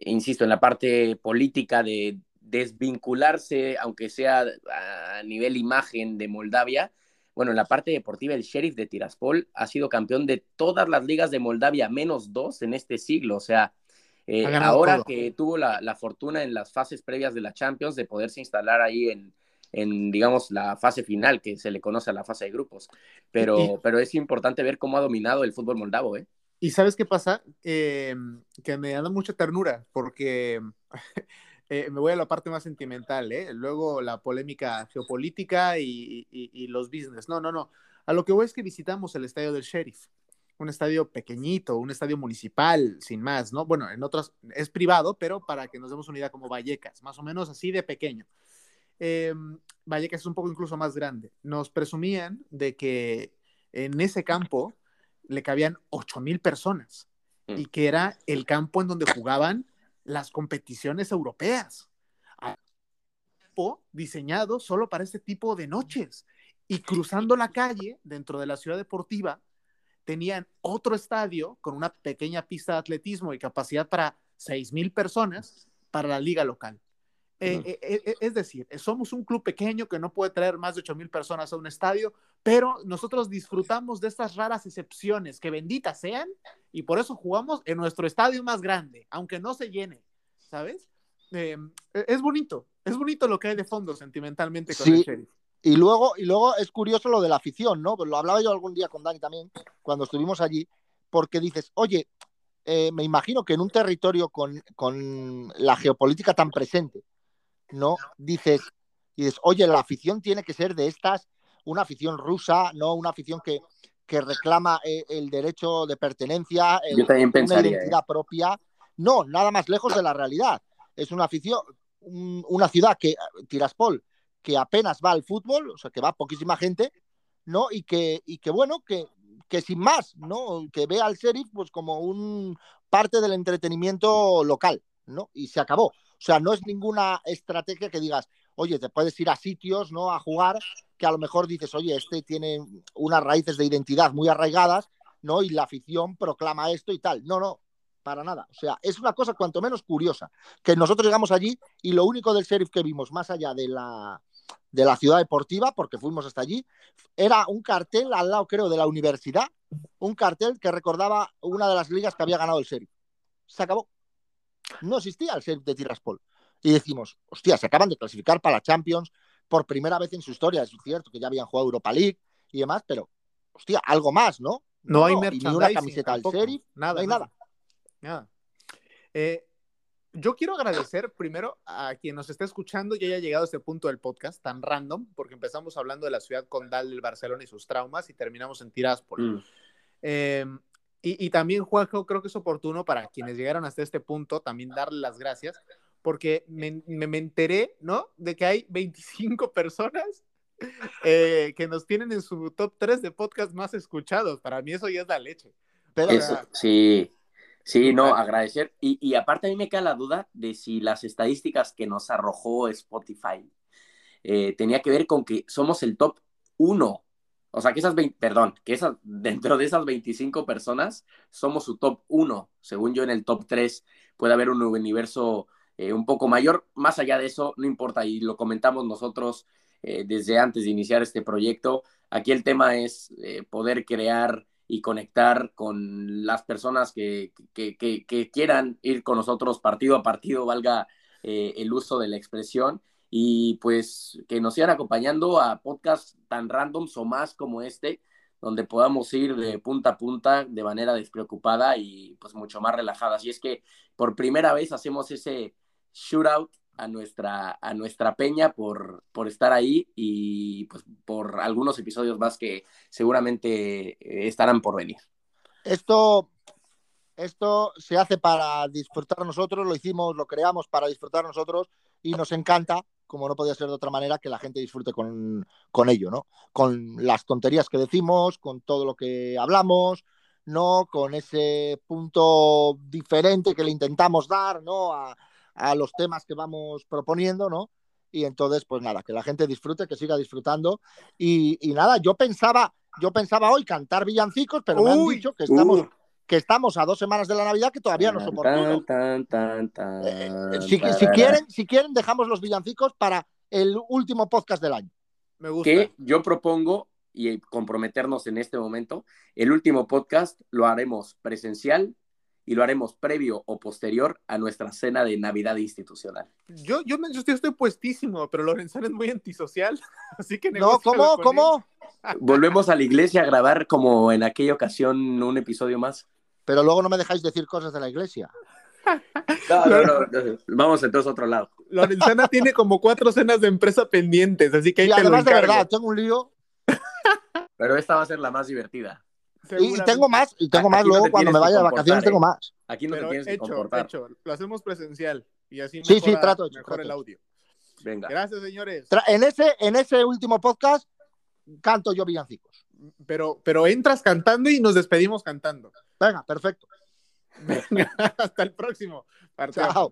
Speaker 2: insisto, en la parte política de desvincularse, aunque sea a nivel imagen de Moldavia, bueno, en la parte deportiva, el sheriff de Tiraspol ha sido campeón de todas las ligas de Moldavia, menos dos en este siglo. O sea, eh, ahora que tuvo la, fortuna en las fases previas de la Champions de poderse instalar ahí en, en, digamos, la fase final, que se le conoce a la fase de grupos. Pero, pero es importante ver cómo ha dominado el fútbol moldavo, ¿eh?
Speaker 1: Y sabes qué pasa? Eh, que me da mucha ternura, porque eh, me voy a la parte más sentimental, ¿eh? Luego la polémica geopolítica y, y, los business. No, no, no. A lo que voy es que visitamos el estadio del Sheriff un estadio pequeñito, un estadio municipal, sin más, ¿no? Bueno, en otras es privado, pero para que nos demos una idea como Vallecas, más o menos así de pequeño. Eh, Vallecas es un poco incluso más grande. Nos presumían de que en ese campo le cabían 8 mil personas mm. y que era el campo en donde jugaban las competiciones europeas. Diseñado solo para este tipo de noches. Y cruzando la calle dentro de la ciudad deportiva, tenían otro estadio con una pequeña pista de atletismo y capacidad para mil personas para la liga local. Eh, eh, eh, es decir, somos un club pequeño que no puede traer más de mil personas a un estadio, pero nosotros disfrutamos de estas raras excepciones, que benditas sean, y por eso jugamos en nuestro estadio más grande, aunque no se llene, ¿sabes? eh, es bonito, es bonito lo que hay de fondo sentimentalmente con el Sheriff.
Speaker 3: Y luego, y luego es curioso lo de la afición, ¿no? Pues lo hablaba yo algún día con Dani también, cuando estuvimos allí, porque dices, oye, me imagino que en un territorio con, con, la geopolítica tan presente, ¿no? Dices, dices, oye, la afición tiene que ser de estas, una afición rusa, ¿no? Una afición que, que reclama eh, el derecho de pertenencia, una identidad ¿eh? propia. No, nada más lejos de la realidad. Es una afición, una ciudad que, Tiraspol, que apenas va al fútbol, o sea, que va poquísima gente, ¿no? Y que, y que bueno, que, que sin más, ¿no? Que ve al sheriff pues como un parte del entretenimiento local, ¿no? Y se acabó. O sea, no es ninguna estrategia que digas, oye, te puedes ir a sitios, ¿no? A jugar, que a lo mejor dices, oye, este tiene unas raíces de identidad muy arraigadas, ¿no? Y la afición proclama esto y tal. No, no, para nada. O sea, es una cosa cuanto menos curiosa, que nosotros llegamos allí y lo único del sheriff que vimos, más allá de la, de la ciudad deportiva, porque fuimos hasta allí, era un cartel al lado, creo, de la universidad, un cartel que recordaba una de las ligas que había ganado el Sheriff. Se acabó. No existía el Sheriff de Tiraspol. Y decimos, hostia, se acaban de clasificar para la Champions por primera vez en su historia. Es cierto que ya habían jugado Europa League y demás, pero, hostia, algo más, ¿no?
Speaker 1: No, hay ni
Speaker 3: una camiseta del Sheriff, nada, no hay nada.
Speaker 1: Nada. Eh, yo quiero agradecer primero a quien nos está escuchando y haya llegado a este punto del podcast tan random, porque empezamos hablando de la ciudad condal del Barcelona y sus traumas y terminamos en Tiraspol. Mm. Em, y, también, Juanjo, creo que es oportuno para quienes llegaron hasta este punto también darle las gracias, porque me, me, enteré, ¿no? De que hay 25 personas eh, que nos tienen en su top 3 de podcast más escuchados. Para mí eso ya es la leche.
Speaker 2: sí. Sí, no, agradecer. Y, aparte a mí me queda la duda de si las estadísticas que nos arrojó Spotify eh, tenía que ver con que somos el top 1. O sea, que esas 20, perdón, que esas, dentro de esas 25 personas somos su top 1. Según yo, en el top 3 puede haber un universo eh, un poco mayor. Más allá de eso, no importa, y lo comentamos nosotros eh, desde antes de iniciar este proyecto. Aquí el tema es poder crear y conectar con las personas que, quieran ir con nosotros partido a partido, valga eh, el uso de la expresión, y pues que nos sigan acompañando a podcasts tan randoms o más como este, donde podamos ir de punta a punta de manera despreocupada y pues mucho más relajada. Así es que por primera vez hacemos ese shootout a nuestra, a nuestra peña por, por estar ahí y pues por algunos episodios más que seguramente eh, estarán por venir.
Speaker 3: Esto, esto se hace para disfrutar nosotros, lo hicimos, lo creamos para disfrutar nosotros y nos encanta, como no podía ser de otra manera, que la gente disfrute con, con ello, ¿no? Con las tonterías que decimos, con todo lo que hablamos, ¿no? Con ese punto diferente que le intentamos dar, ¿no? A, a los temas que vamos proponiendo, ¿no? Y entonces, pues nada, que la gente disfrute, que siga disfrutando. Y, nada, yo pensaba, yo pensaba hoy cantar villancicos, pero me han dicho que estamos. Que estamos a dos semanas de la Navidad, que todavía no es oportuno. Eh, si, quieren, si quieren, dejamos los villancicos para el último podcast del año.
Speaker 2: Me gusta. Que yo propongo y comprometernos en este momento, el último podcast lo haremos presencial y lo haremos previo o posterior a nuestra cena de Navidad institucional.
Speaker 1: Yo, yo, yo estoy, puestísimo, pero Lorenzano es muy antisocial, así que...
Speaker 3: No, ¿cómo? ¿Cómo?
Speaker 2: Volvemos a la iglesia a grabar como en aquella ocasión un episodio más.
Speaker 3: Pero luego no me dejáis decir cosas de la iglesia.
Speaker 2: No, no, no, Vamos entonces a otro lado.
Speaker 1: Lorenzana tiene como cuatro cenas de empresa pendientes, así que ahí
Speaker 3: y además de verdad, tengo un lío.
Speaker 2: Pero esta va a ser la más divertida.
Speaker 3: Y, tengo más, y tengo más luego cuando me vaya de vacaciones, tengo ¿eh? más.
Speaker 2: Aquí no te tienes que comportar. Hecho,
Speaker 1: lo hacemos presencial y así
Speaker 3: sí, sí, trato
Speaker 1: mejor el audio.
Speaker 2: Venga.
Speaker 1: Gracias, señores.
Speaker 3: en, ese, en ese último podcast canto yo villancicos.
Speaker 1: Pero, pero entras cantando y nos despedimos cantando.
Speaker 3: Venga, perfecto.
Speaker 1: Venga, hasta el próximo.
Speaker 3: Chao.